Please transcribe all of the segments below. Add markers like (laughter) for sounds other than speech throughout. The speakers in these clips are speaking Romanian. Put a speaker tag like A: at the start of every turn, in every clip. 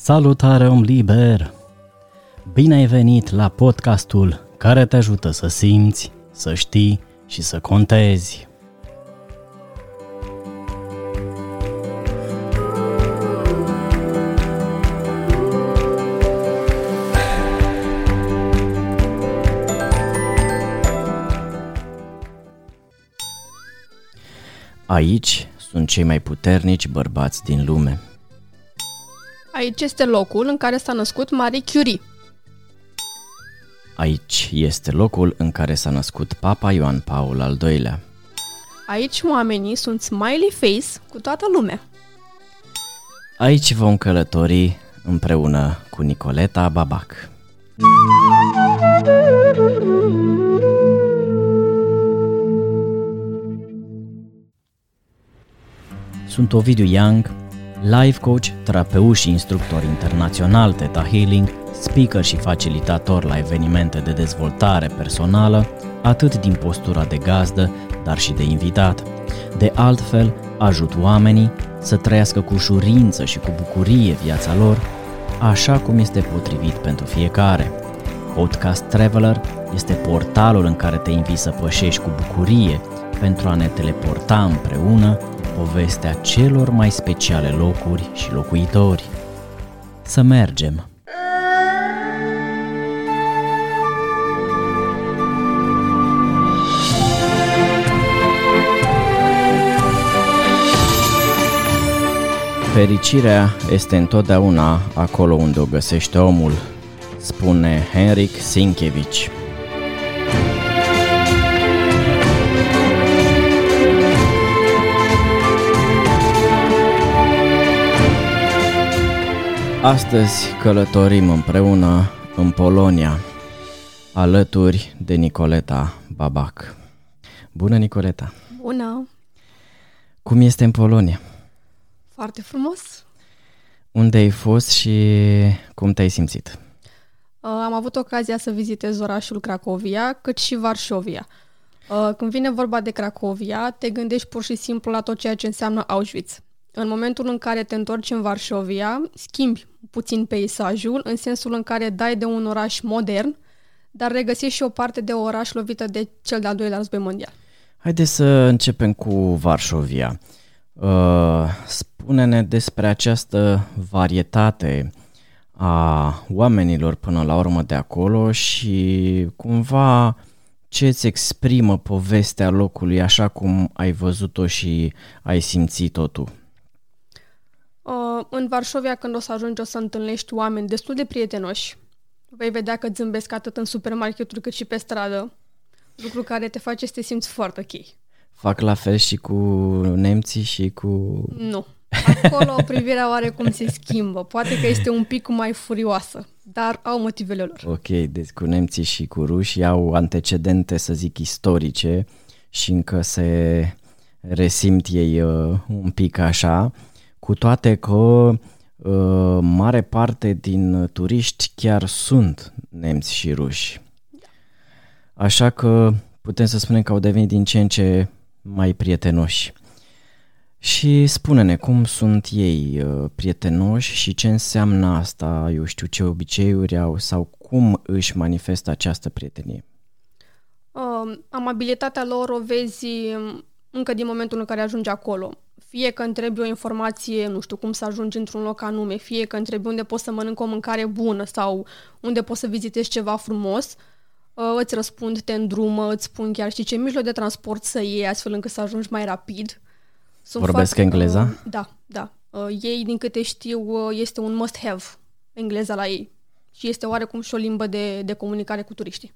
A: Salutare om liber! Bine ai venit la podcastul care te ajută să simți, să știi și să contezi. Aici sunt cei mai puternici bărbați din lume.
B: Aici este locul în care s-a născut Marie Curie.
A: Aici este locul în care s-a născut Papa Ioan Paul al II-lea.
B: Aici oamenii sunt smiley face cu toată lumea.
A: Aici vom călători împreună cu Nicoleta Babac. Sunt Ovidiu Young, life coach, terapeut și instructor internațional Theta Healing, speaker și facilitator la evenimente de dezvoltare personală, atât din postura de gazdă, dar și de invitat. De altfel, ajut oamenii să trăiască cu ușurință și cu bucurie viața lor, așa cum este potrivit pentru fiecare. Podcast Traveler este portalul în care te invit să pășești cu bucurie pentru a ne teleporta împreună povestea celor mai speciale locuri și locuitori. Să mergem! Fericirea este întotdeauna acolo unde o găsește omul, spune Henrik Sienkiewicz. Astăzi călătorim împreună în Polonia, alături de Nicoleta Babac. Bună, Nicoleta!
B: Bună!
A: Cum este în Polonia?
B: Foarte frumos!
A: Unde ai fost și cum te-ai simțit? Uh,
B: am avut ocazia să vizitez orașul Cracovia, cât și Varșovia. Uh, când vine vorba de Cracovia, te gândești pur și simplu la tot ceea ce înseamnă Auschwitz. În momentul în care te întorci în Varșovia, schimbi puțin peisajul, în sensul în care dai de un oraș modern, dar regăsești și o parte de oraș lovită de cel de-al doilea război mondial.
A: Haideți să începem cu Varșovia. Uh, spune-ne despre această varietate a oamenilor până la urmă de acolo și cumva ce îți exprimă povestea locului așa cum ai văzut-o și ai simțit-o tu.
B: Uh, în Varșovia, când o să ajungi, o să întâlnești oameni destul de prietenoși. Vei vedea că zâmbesc atât în supermarketuri cât și pe stradă, lucru care te face să te simți foarte ok.
A: Fac la fel și cu nemții și cu...
B: Nu. Acolo (laughs) privirea oarecum se schimbă. Poate că este un pic mai furioasă, dar au motivele lor.
A: Ok, deci cu nemții și cu rușii au antecedente, să zic, istorice și încă se resimt ei uh, un pic așa cu toate că uh, mare parte din turiști chiar sunt nemți și ruși. Așa că putem să spunem că au devenit din ce în ce mai prietenoși. Și spune-ne cum sunt ei uh, prietenoși și ce înseamnă asta, eu știu ce obiceiuri au sau cum își manifestă această prietenie.
B: Uh, amabilitatea lor o vezi încă din momentul în care ajungi acolo fie că întrebi o informație, nu știu, cum să ajungi într-un loc anume, fie că întrebi unde poți să mănânc o mâncare bună sau unde poți să vizitezi ceva frumos, uh, îți răspund, te îndrumă, îți spun chiar și ce mijloc de transport să iei astfel încât să ajungi mai rapid.
A: Sunt Vorbesc fac, engleza? Uh,
B: da, da. Uh, ei, din câte știu, este un must-have engleza la ei și este oarecum și o limbă de, de comunicare cu turiștii.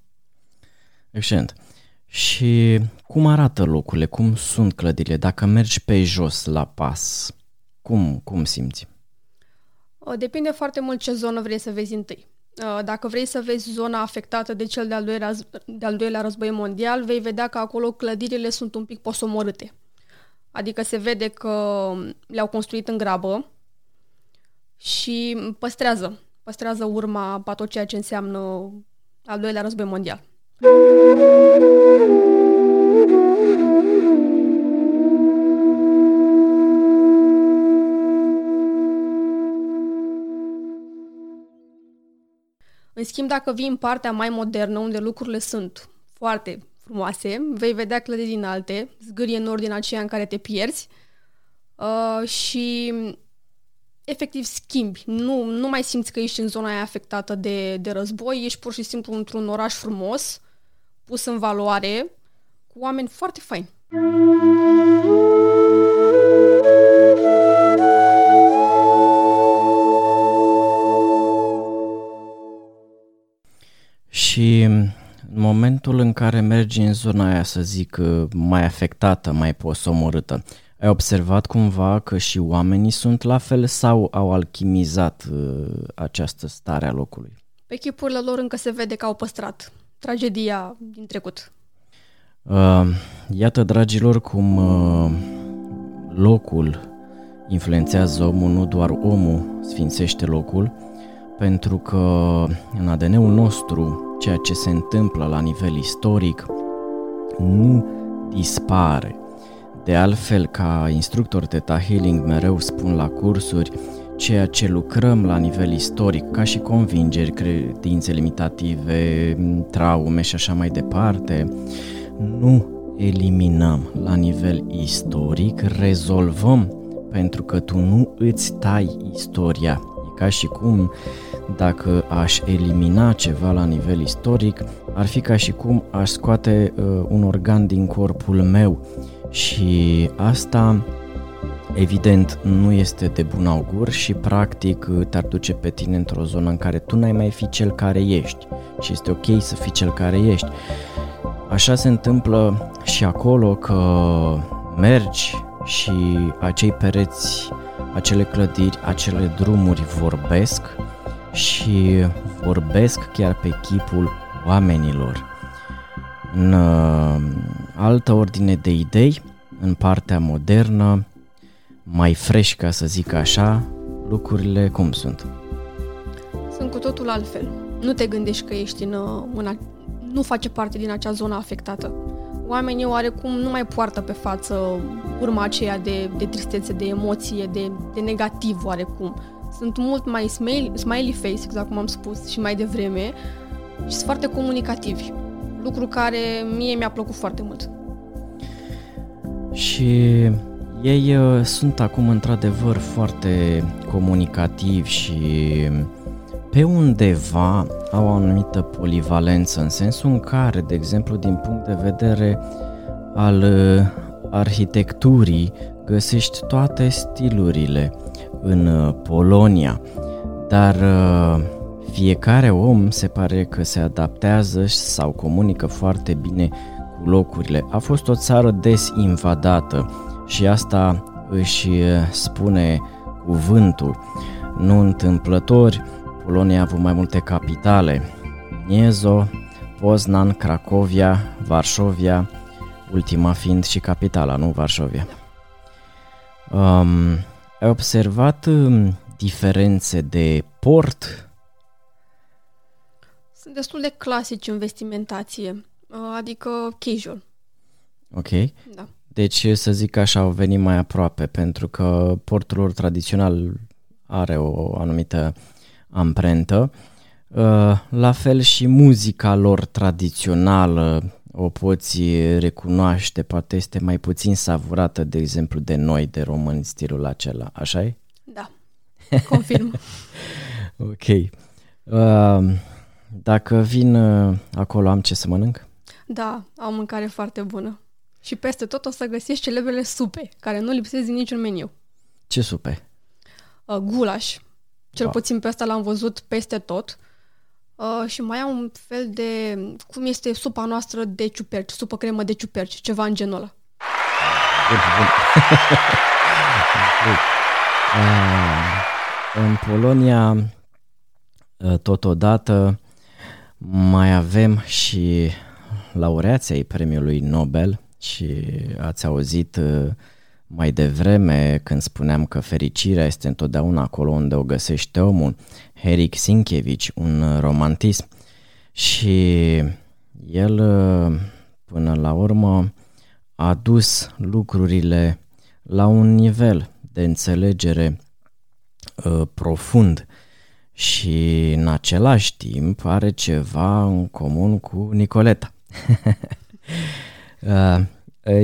A: Excelent. Și cum arată locurile, cum sunt clădirile? Dacă mergi pe jos la pas, cum, cum simți?
B: Depinde foarte mult ce zonă vrei să vezi întâi. Dacă vrei să vezi zona afectată de cel de-al doilea, de-al doilea război mondial, vei vedea că acolo clădirile sunt un pic posomorâte. Adică se vede că le-au construit în grabă și păstrează, păstrează urma a tot ceea ce înseamnă al doilea război mondial. În schimb, dacă vii în partea mai modernă, unde lucrurile sunt foarte frumoase, vei vedea clădiri înalte, zgârie în ordine aceea în care te pierzi uh, și efectiv schimbi. Nu, nu mai simți că ești în zona aia afectată de, de război, ești pur și simplu într-un oraș frumos, pus în valoare, cu oameni foarte faini.
A: Și în momentul în care mergi în zona aia, să zic, mai afectată, mai posomorâtă, ai observat cumva că și oamenii sunt la fel sau au alchimizat uh, această stare a locului?
B: Pe chipurile lor încă se vede că au păstrat tragedia din trecut.
A: Uh, iată, dragilor, cum uh, locul influențează omul, nu doar omul sfințește locul, pentru că în ADN-ul nostru ceea ce se întâmplă la nivel istoric nu dispare. De altfel, ca instructor Theta Healing mereu spun la cursuri, ceea ce lucrăm la nivel istoric, ca și convingeri, credințe limitative, traume și așa mai departe, nu eliminăm la nivel istoric, rezolvăm pentru că tu nu îți tai istoria. E ca și cum dacă aș elimina ceva la nivel istoric, ar fi ca și cum aș scoate uh, un organ din corpul meu și asta evident nu este de bun augur și practic te-ar duce pe tine într-o zonă în care tu n-ai mai fi cel care ești și este ok să fii cel care ești. Așa se întâmplă și acolo că mergi și acei pereți, acele clădiri, acele drumuri vorbesc și vorbesc chiar pe chipul oamenilor. În uh, altă ordine de idei, în partea modernă, mai fresh ca să zic așa, lucrurile cum sunt?
B: Sunt cu totul altfel. Nu te gândești că ești în, uh, în a, nu face parte din acea zonă afectată. Oamenii oarecum nu mai poartă pe față urma aceea de, de tristețe, de emoție, de, de negativ oarecum sunt mult mai smiley, smiley face, exact cum am spus și mai devreme, și sunt foarte comunicativi. Lucru care mie mi-a plăcut foarte mult.
A: Și ei uh, sunt acum într-adevăr foarte comunicativi și pe undeva au o anumită polivalență în sensul în care, de exemplu, din punct de vedere al uh, arhitecturii, găsești toate stilurile în uh, Polonia, dar uh, fiecare om se pare că se adaptează sau comunică foarte bine cu locurile. A fost o țară des invadată și asta își uh, spune cuvântul. Nu întâmplători, Polonia a avut mai multe capitale. Niezo, Poznan, Cracovia, Varșovia, ultima fiind și capitala, nu Varșovia. Um, ai observat um, diferențe de port?
B: Sunt destul de clasici în vestimentație, uh, adică casual.
A: Ok.
B: Da.
A: Deci, să zic așa, au venit mai aproape, pentru că portul lor tradițional are o anumită amprentă. Uh, la fel și muzica lor tradițională o poți recunoaște, poate este mai puțin savurată, de exemplu, de noi, de români, stilul acela, așa e?
B: Da, confirm. (laughs)
A: ok. Uh, dacă vin uh, acolo, am ce să mănânc?
B: Da, am mâncare foarte bună. Și peste tot o să găsești celebrele supe, care nu lipsesc din niciun meniu.
A: Ce supe?
B: Uh, gulaș. Cel wow. puțin pe asta l-am văzut peste tot. Uh, Uh, și mai am un fel de, cum este supa noastră de ciuperci, supă cremă de ciuperci, ceva în genul ăla. Bun, bun.
A: uh, în Polonia, uh, totodată, mai avem și laureații ai premiului Nobel și ați auzit uh, mai devreme când spuneam că fericirea este întotdeauna acolo unde o găsește omul. Henrik Sienkiewicz, un romantism. Și el, până la urmă, a dus lucrurile la un nivel de înțelegere uh, profund și în același timp are ceva în comun cu Nicoleta. (laughs) Uh,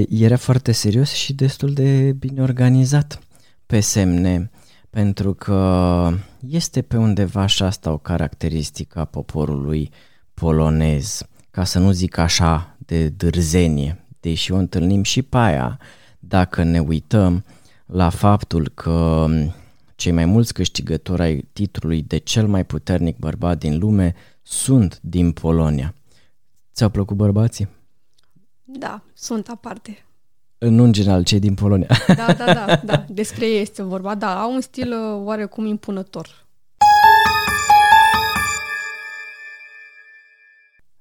A: era foarte serios și destul de bine organizat pe semne, pentru că este pe undeva și asta o caracteristică a poporului polonez, ca să nu zic așa de dârzenie, deși o întâlnim și pe aia, dacă ne uităm la faptul că cei mai mulți câștigători ai titlului de cel mai puternic bărbat din lume sunt din Polonia. Ți-au plăcut bărbații?
B: Da, sunt aparte.
A: Nu în general, cei din Polonia.
B: Da, da, da, da. (laughs) despre ei este vorba. Da, au un stil uh, oarecum impunător.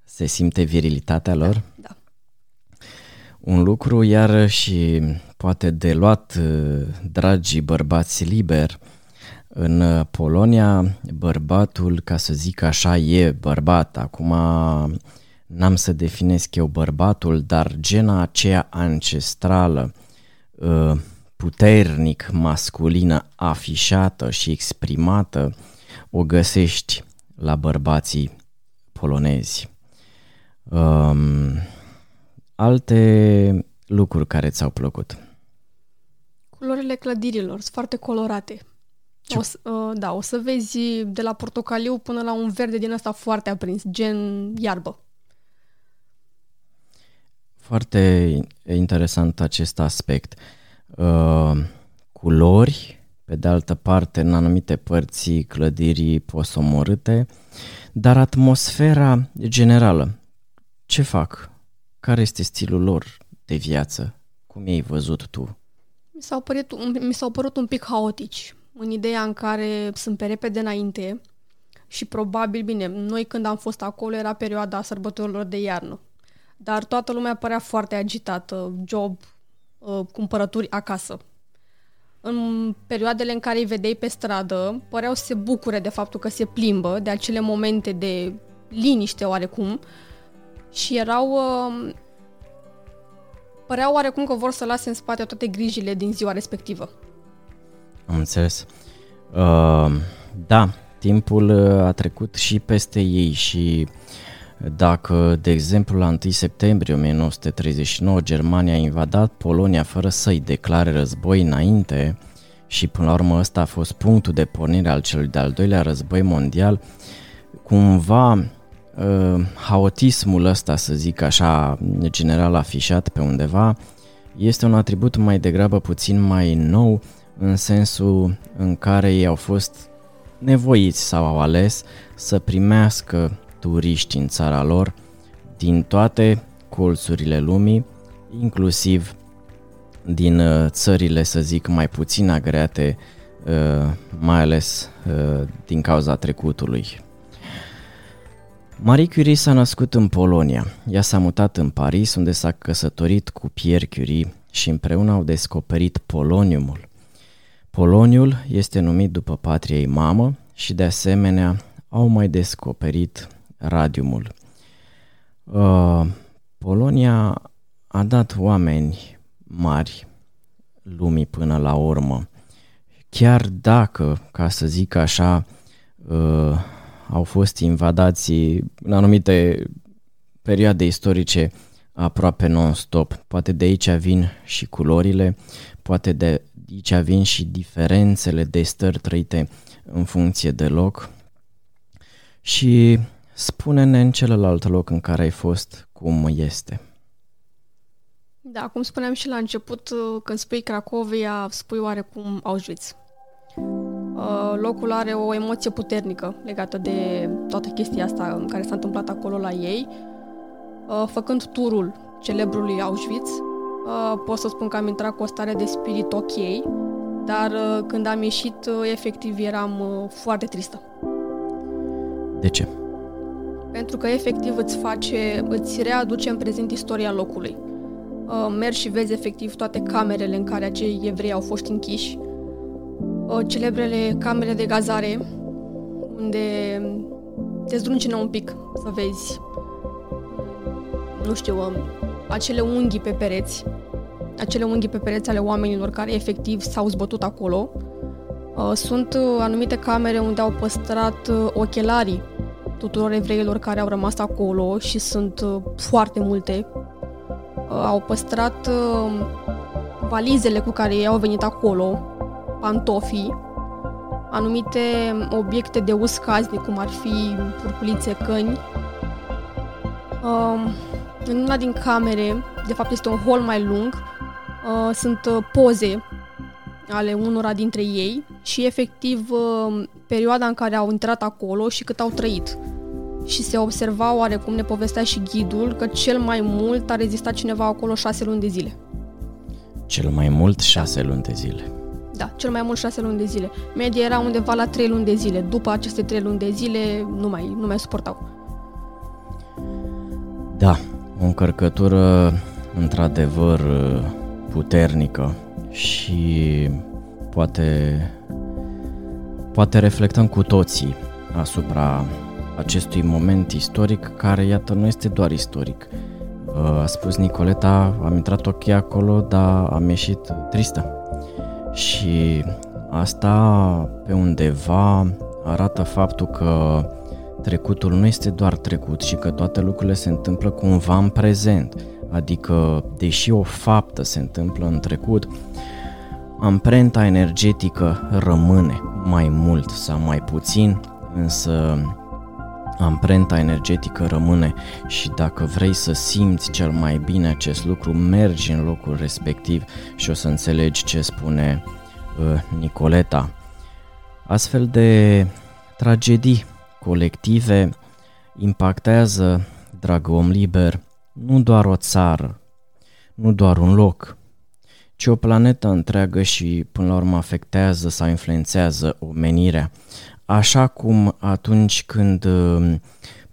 A: Se simte virilitatea lor?
B: Da, da.
A: Un lucru iar și poate de luat, uh, dragii bărbați liber, în uh, Polonia bărbatul, ca să zic așa, e bărbat. Acum n-am să definesc eu bărbatul, dar gena aceea ancestrală, uh, puternic masculină, afișată și exprimată, o găsești la bărbații polonezi. Um, alte lucruri care ți-au plăcut?
B: Culorile clădirilor sunt foarte colorate. O să, uh, da, o să vezi de la portocaliu până la un verde din ăsta foarte aprins, gen iarbă.
A: Foarte interesant acest aspect. Uh, culori, pe de altă parte, în anumite părți clădirii posomorâte, dar atmosfera generală. Ce fac? Care este stilul lor de viață? Cum ai văzut tu?
B: Mi s-au, părut, mi s-au părut un pic haotici, în ideea în care sunt pe repede înainte și probabil, bine, noi când am fost acolo era perioada sărbătorilor de iarnă dar toată lumea părea foarte agitată, job, uh, cumpărături acasă. În perioadele în care îi vedeai pe stradă, păreau să se bucure de faptul că se plimbă, de acele momente de liniște oarecum și erau... Uh, păreau oarecum că vor să lase în spate toate grijile din ziua respectivă.
A: Am înțeles. Uh, da, timpul uh, a trecut și peste ei și dacă, de exemplu, la 1 septembrie 1939 Germania a invadat Polonia fără să-i declare război înainte și până la urmă ăsta a fost punctul de pornire al celui de-al doilea război mondial, cumva uh, haotismul ăsta, să zic așa, general afișat pe undeva, este un atribut mai degrabă puțin mai nou în sensul în care ei au fost nevoiți sau au ales să primească turiști în țara lor din toate colțurile lumii, inclusiv din uh, țările, să zic, mai puțin agreate, uh, mai ales uh, din cauza trecutului. Marie Curie s-a născut în Polonia. Ea s-a mutat în Paris, unde s-a căsătorit cu Pierre Curie și împreună au descoperit poloniumul. Poloniul este numit după patria ei mamă și de asemenea au mai descoperit radiumul. Uh, Polonia a dat oameni mari lumii până la urmă. Chiar dacă, ca să zic așa, uh, au fost invadați în anumite perioade istorice aproape non-stop. Poate de aici vin și culorile, poate de aici vin și diferențele de stări trăite în funcție de loc. Și Spune-ne în celălalt loc în care ai fost cum este.
B: Da, cum spuneam și la început, uh, când spui Cracovia, spui oarecum Auschwitz. Uh, locul are o emoție puternică legată de toată chestia asta care s-a întâmplat acolo la ei. Uh, făcând turul celebrului Auschwitz, pot să spun că am intrat cu o stare de spirit ok, dar când am ieșit, efectiv eram foarte tristă.
A: De ce?
B: Pentru că efectiv îți face, îți readuce în prezent istoria locului. Uh, mergi și vezi efectiv toate camerele în care acei evrei au fost închiși, uh, celebrele camere de gazare, unde te zdruncină un pic să vezi, nu știu, um, acele unghii pe pereți, acele unghii pe pereți ale oamenilor care efectiv s-au zbătut acolo, Uh, sunt uh, anumite camere unde au păstrat uh, ochelarii tuturor evreilor care au rămas acolo și sunt foarte multe. Au păstrat valizele cu care ei au venit acolo, pantofii, anumite obiecte de uz caznic, cum ar fi furculițe, căni. În una din camere, de fapt este un hol mai lung, sunt poze ale unora dintre ei și efectiv uh, perioada în care au intrat acolo și cât au trăit. Și se observa oarecum, ne povestea și ghidul, că cel mai mult a rezistat cineva acolo șase luni de zile.
A: Cel mai mult șase luni de zile.
B: Da, cel mai mult șase luni de zile. Media era undeva la trei luni de zile. După aceste trei luni de zile nu mai, nu mai suportau.
A: Da, o încărcătură într-adevăr puternică și poate, poate reflectăm cu toții asupra acestui moment istoric care, iată, nu este doar istoric. A spus Nicoleta, am intrat ok acolo, dar am ieșit tristă. Și asta pe undeva arată faptul că trecutul nu este doar trecut și că toate lucrurile se întâmplă cumva în prezent. Adică, deși o faptă se întâmplă în trecut, amprenta energetică rămâne mai mult sau mai puțin, însă amprenta energetică rămâne și dacă vrei să simți cel mai bine acest lucru, mergi în locul respectiv și o să înțelegi ce spune uh, Nicoleta. Astfel de tragedii colective impactează, drag om liber, nu doar o țară, nu doar un loc, ci o planetă întreagă și până la urmă afectează sau influențează omenirea. Așa cum atunci când um,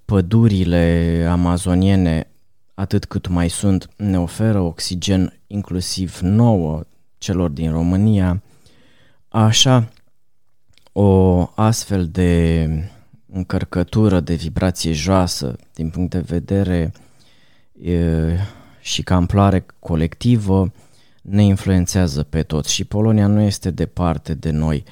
A: pădurile amazoniene, atât cât mai sunt, ne oferă oxigen inclusiv nouă celor din România, așa o astfel de încărcătură de vibrație joasă din punct de vedere și ca amploare colectivă ne influențează pe toți și Polonia nu este departe de noi.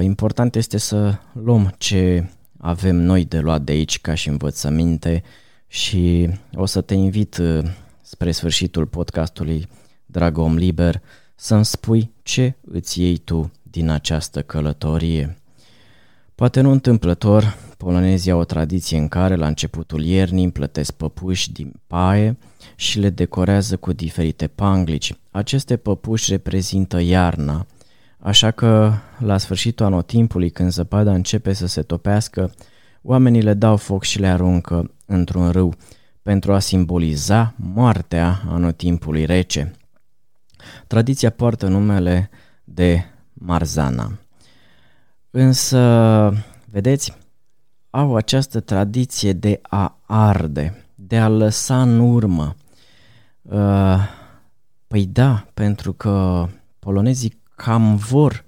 A: Important este să luăm ce avem noi de luat de aici ca și învățăminte și o să te invit spre sfârșitul podcastului, drag om liber, să-mi spui ce îți iei tu din această călătorie. Poate nu întâmplător, polonezii au o tradiție în care la începutul iernii plătesc păpuși din paie și le decorează cu diferite panglici. Aceste păpuși reprezintă iarna, așa că la sfârșitul anotimpului, când zăpada începe să se topească, oamenii le dau foc și le aruncă într-un râu pentru a simboliza moartea anotimpului rece. Tradiția poartă numele de Marzana. Însă, vedeți, au această tradiție de a arde, de a lăsa în urmă. Uh, păi da, pentru că polonezii cam vor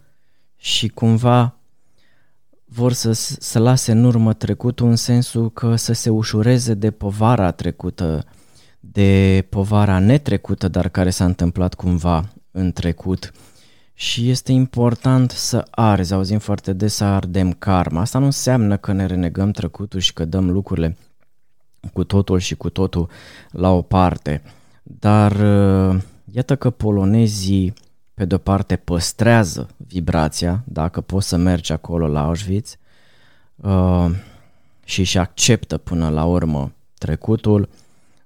A: și cumva vor să, să lase în urmă trecutul în sensul că să se ușureze de povara trecută, de povara netrecută, dar care s-a întâmplat cumva în trecut și este important să arzi, auzim foarte des să ardem karma. Asta nu înseamnă că ne renegăm trecutul și că dăm lucrurile cu totul și cu totul la o parte. Dar uh, iată că polonezii pe de-o parte păstrează vibrația, dacă poți să mergi acolo la Auschwitz uh, și și acceptă până la urmă trecutul,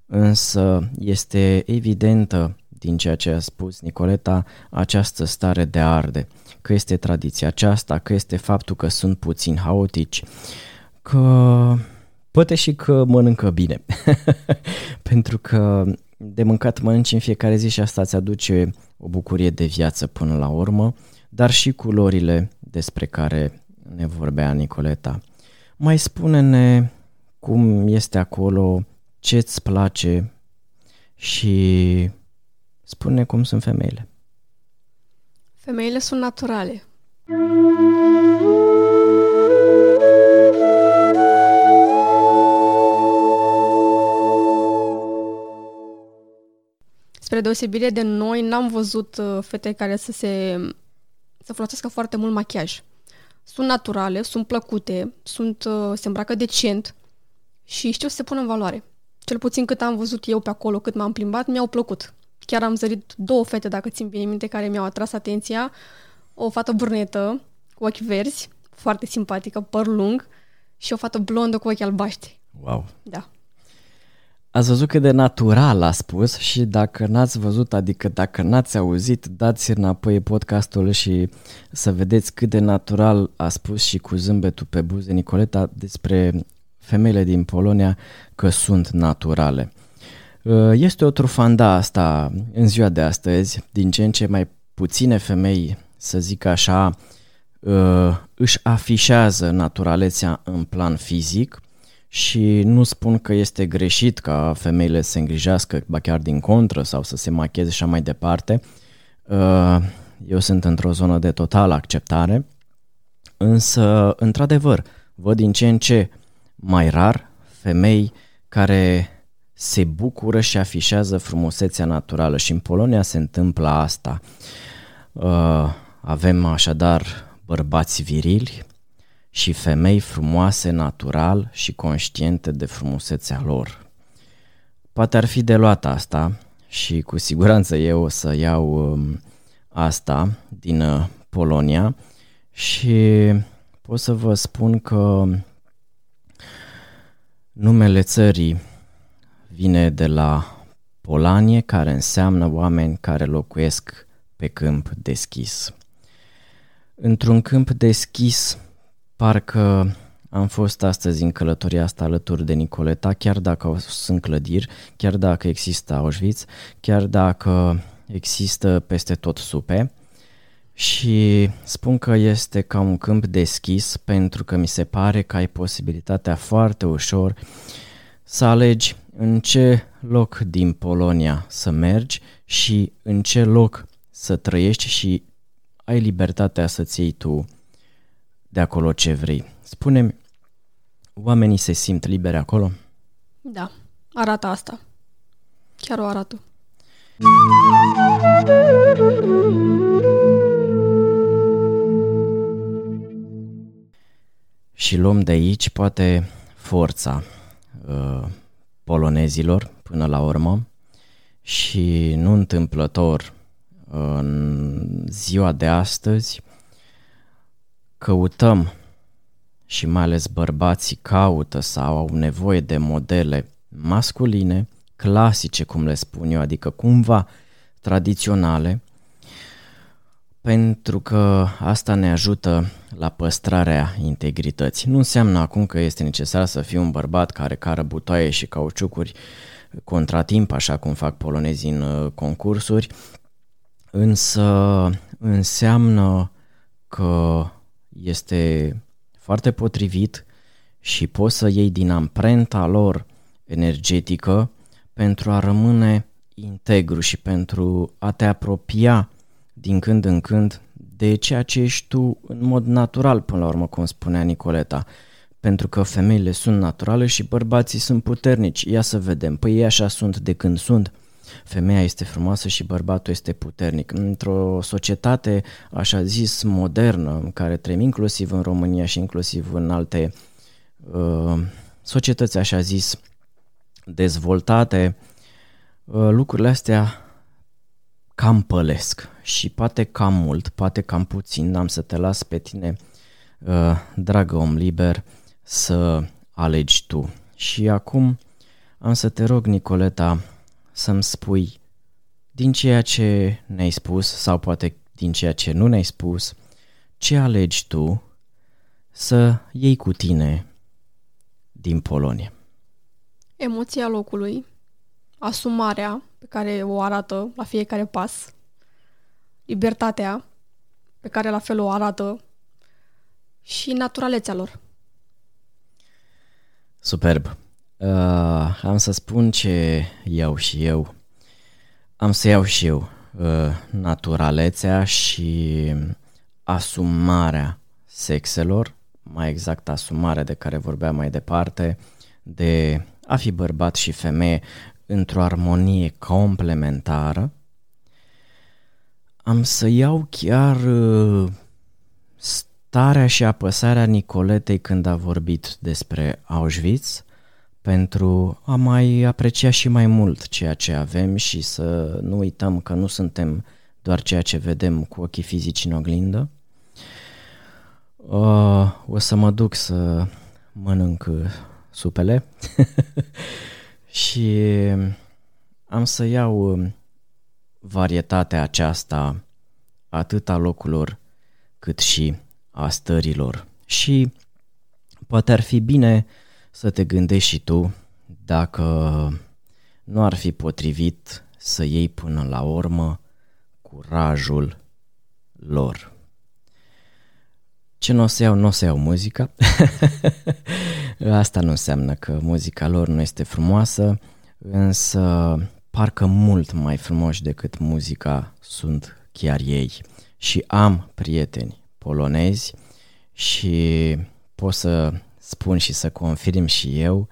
A: însă este evidentă din ceea ce a spus Nicoleta, această stare de arde, că este tradiția aceasta, că este faptul că sunt puțin haotici, că poate și că mănâncă bine, (laughs) pentru că de mâncat mănânci în fiecare zi și asta îți aduce o bucurie de viață până la urmă, dar și culorile despre care ne vorbea Nicoleta. Mai spune-ne cum este acolo, ce îți place și Spune cum sunt femeile.
B: Femeile sunt naturale. Spre deosebire de noi, n-am văzut uh, fete care să se să folosească foarte mult machiaj. Sunt naturale, sunt plăcute, sunt, uh, se îmbracă decent și știu să se pună în valoare. Cel puțin cât am văzut eu pe acolo, cât m-am plimbat, mi-au plăcut. Chiar am zărit două fete, dacă țin bine minte, care mi-au atras atenția. O fată brunetă, cu ochi verzi, foarte simpatică, păr lung, și o fată blondă cu ochi albaștri.
A: Wow!
B: Da.
A: Ați văzut cât de natural a spus și dacă n-ați văzut, adică dacă n-ați auzit, dați înapoi podcastul și să vedeți cât de natural a spus și cu zâmbetul pe buze Nicoleta despre femeile din Polonia că sunt naturale. Uh, este o trufanda asta în ziua de astăzi, din ce în ce mai puține femei, să zic așa, uh, își afișează naturalețea în plan fizic și nu spun că este greșit ca femeile să se îngrijească, ba chiar din contră, sau să se macheze și așa mai departe. Uh, eu sunt într-o zonă de totală acceptare, însă, într-adevăr, văd din ce în ce mai rar femei care se bucură și afișează frumusețea naturală și în Polonia se întâmplă asta. Uh, avem așadar bărbați virili și femei frumoase natural și conștiente de frumusețea lor. Poate ar fi de luat asta și cu siguranță eu o să iau um, asta din uh, Polonia și pot să vă spun că numele țării vine de la Polanie, care înseamnă oameni care locuiesc pe câmp deschis. Într-un câmp deschis, parcă am fost astăzi în călătoria asta alături de Nicoleta, chiar dacă sunt clădiri, chiar dacă există Auschwitz, chiar dacă există peste tot supe. Și spun că este ca un câmp deschis pentru că mi se pare că ai posibilitatea foarte ușor să alegi în ce loc din Polonia să mergi și în ce loc să trăiești și ai libertatea să-ți iei tu de acolo ce vrei. Spune-mi, oamenii se simt liberi acolo?
B: Da, arată asta. Chiar o arată.
A: Și luăm de aici poate forța uh, polonezilor până la urmă și nu întâmplător în ziua de astăzi căutăm și mai ales bărbații caută sau au nevoie de modele masculine, clasice, cum le spun eu, adică cumva tradiționale, pentru că asta ne ajută la păstrarea integrității. Nu înseamnă acum că este necesar să fii un bărbat care cară butoaie și cauciucuri contratimp, așa cum fac polonezii în uh, concursuri, însă înseamnă că este foarte potrivit și poți să iei din amprenta lor energetică pentru a rămâne integru și pentru a te apropia din când în când de ceea ce ești tu în mod natural, până la urmă, cum spunea Nicoleta. Pentru că femeile sunt naturale și bărbații sunt puternici. Ia să vedem. Păi ei așa sunt de când sunt. Femeia este frumoasă și bărbatul este puternic. Într-o societate, așa zis, modernă, în care trăim inclusiv în România și inclusiv în alte uh, societăți, așa zis, dezvoltate, uh, lucrurile astea cam pălesc și poate cam mult, poate cam puțin, am să te las pe tine, uh, dragă om liber, să alegi tu. Și acum am să te rog, Nicoleta, să-mi spui din ceea ce ne-ai spus sau poate din ceea ce nu ne-ai spus, ce alegi tu să iei cu tine din Polonia?
B: Emoția locului, asumarea pe care o arată la fiecare pas, libertatea pe care la fel o arată și naturalețea lor.
A: Superb. Uh, am să spun ce iau și eu. Am să iau și eu uh, naturalețea și asumarea sexelor, mai exact asumarea de care vorbeam mai departe, de a fi bărbat și femeie într-o armonie complementară. am să iau chiar uh, starea și apăsarea Nicoletei când a vorbit despre Auschwitz pentru a mai aprecia și mai mult ceea ce avem și să nu uităm că nu suntem doar ceea ce vedem cu ochii fizici în oglindă. Uh, o să mă duc să mănânc supele (laughs) și am să iau varietatea aceasta atât a locurilor cât și a stărilor. Și poate ar fi bine să te gândești și tu dacă nu ar fi potrivit să iei până la urmă curajul lor. Ce nu o să iau, nu o să iau muzica. (laughs) Asta nu înseamnă că muzica lor nu este frumoasă, însă parcă mult mai frumoși decât muzica sunt chiar ei. Și am prieteni polonezi și pot să spun și să confirm și eu,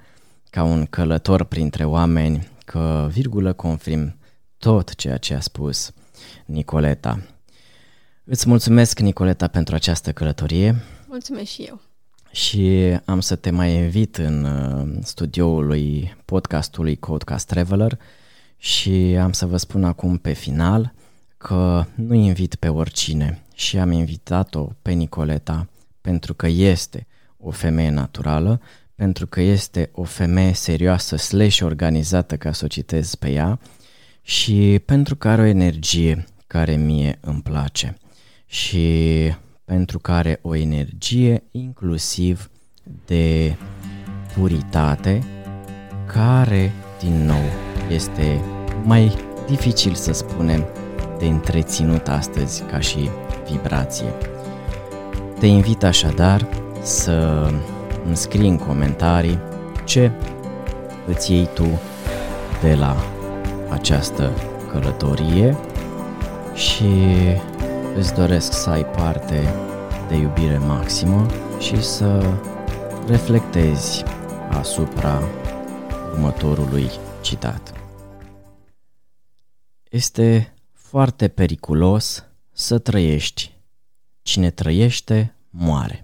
A: ca un călător printre oameni, că virgulă confirm tot ceea ce a spus Nicoleta. Îți mulțumesc, Nicoleta, pentru această călătorie.
B: Mulțumesc și eu.
A: Și am să te mai invit în uh, studioul lui podcastului Codecast Traveler și am să vă spun acum pe final că nu invit pe oricine și am invitat-o pe Nicoleta pentru că este o femeie naturală, pentru că este o femeie serioasă slash organizată ca să o citez pe ea și pentru că are o energie care mie îmi place și pentru că are o energie inclusiv de puritate care, din nou, este mai dificil să spunem de întreținut astăzi ca și vibrație. Te invit așadar să îmi scrii în comentarii ce îți iei tu de la această călătorie și îți doresc să ai parte de iubire maximă și să reflectezi asupra următorului citat. Este foarte periculos să trăiești. Cine trăiește, moare.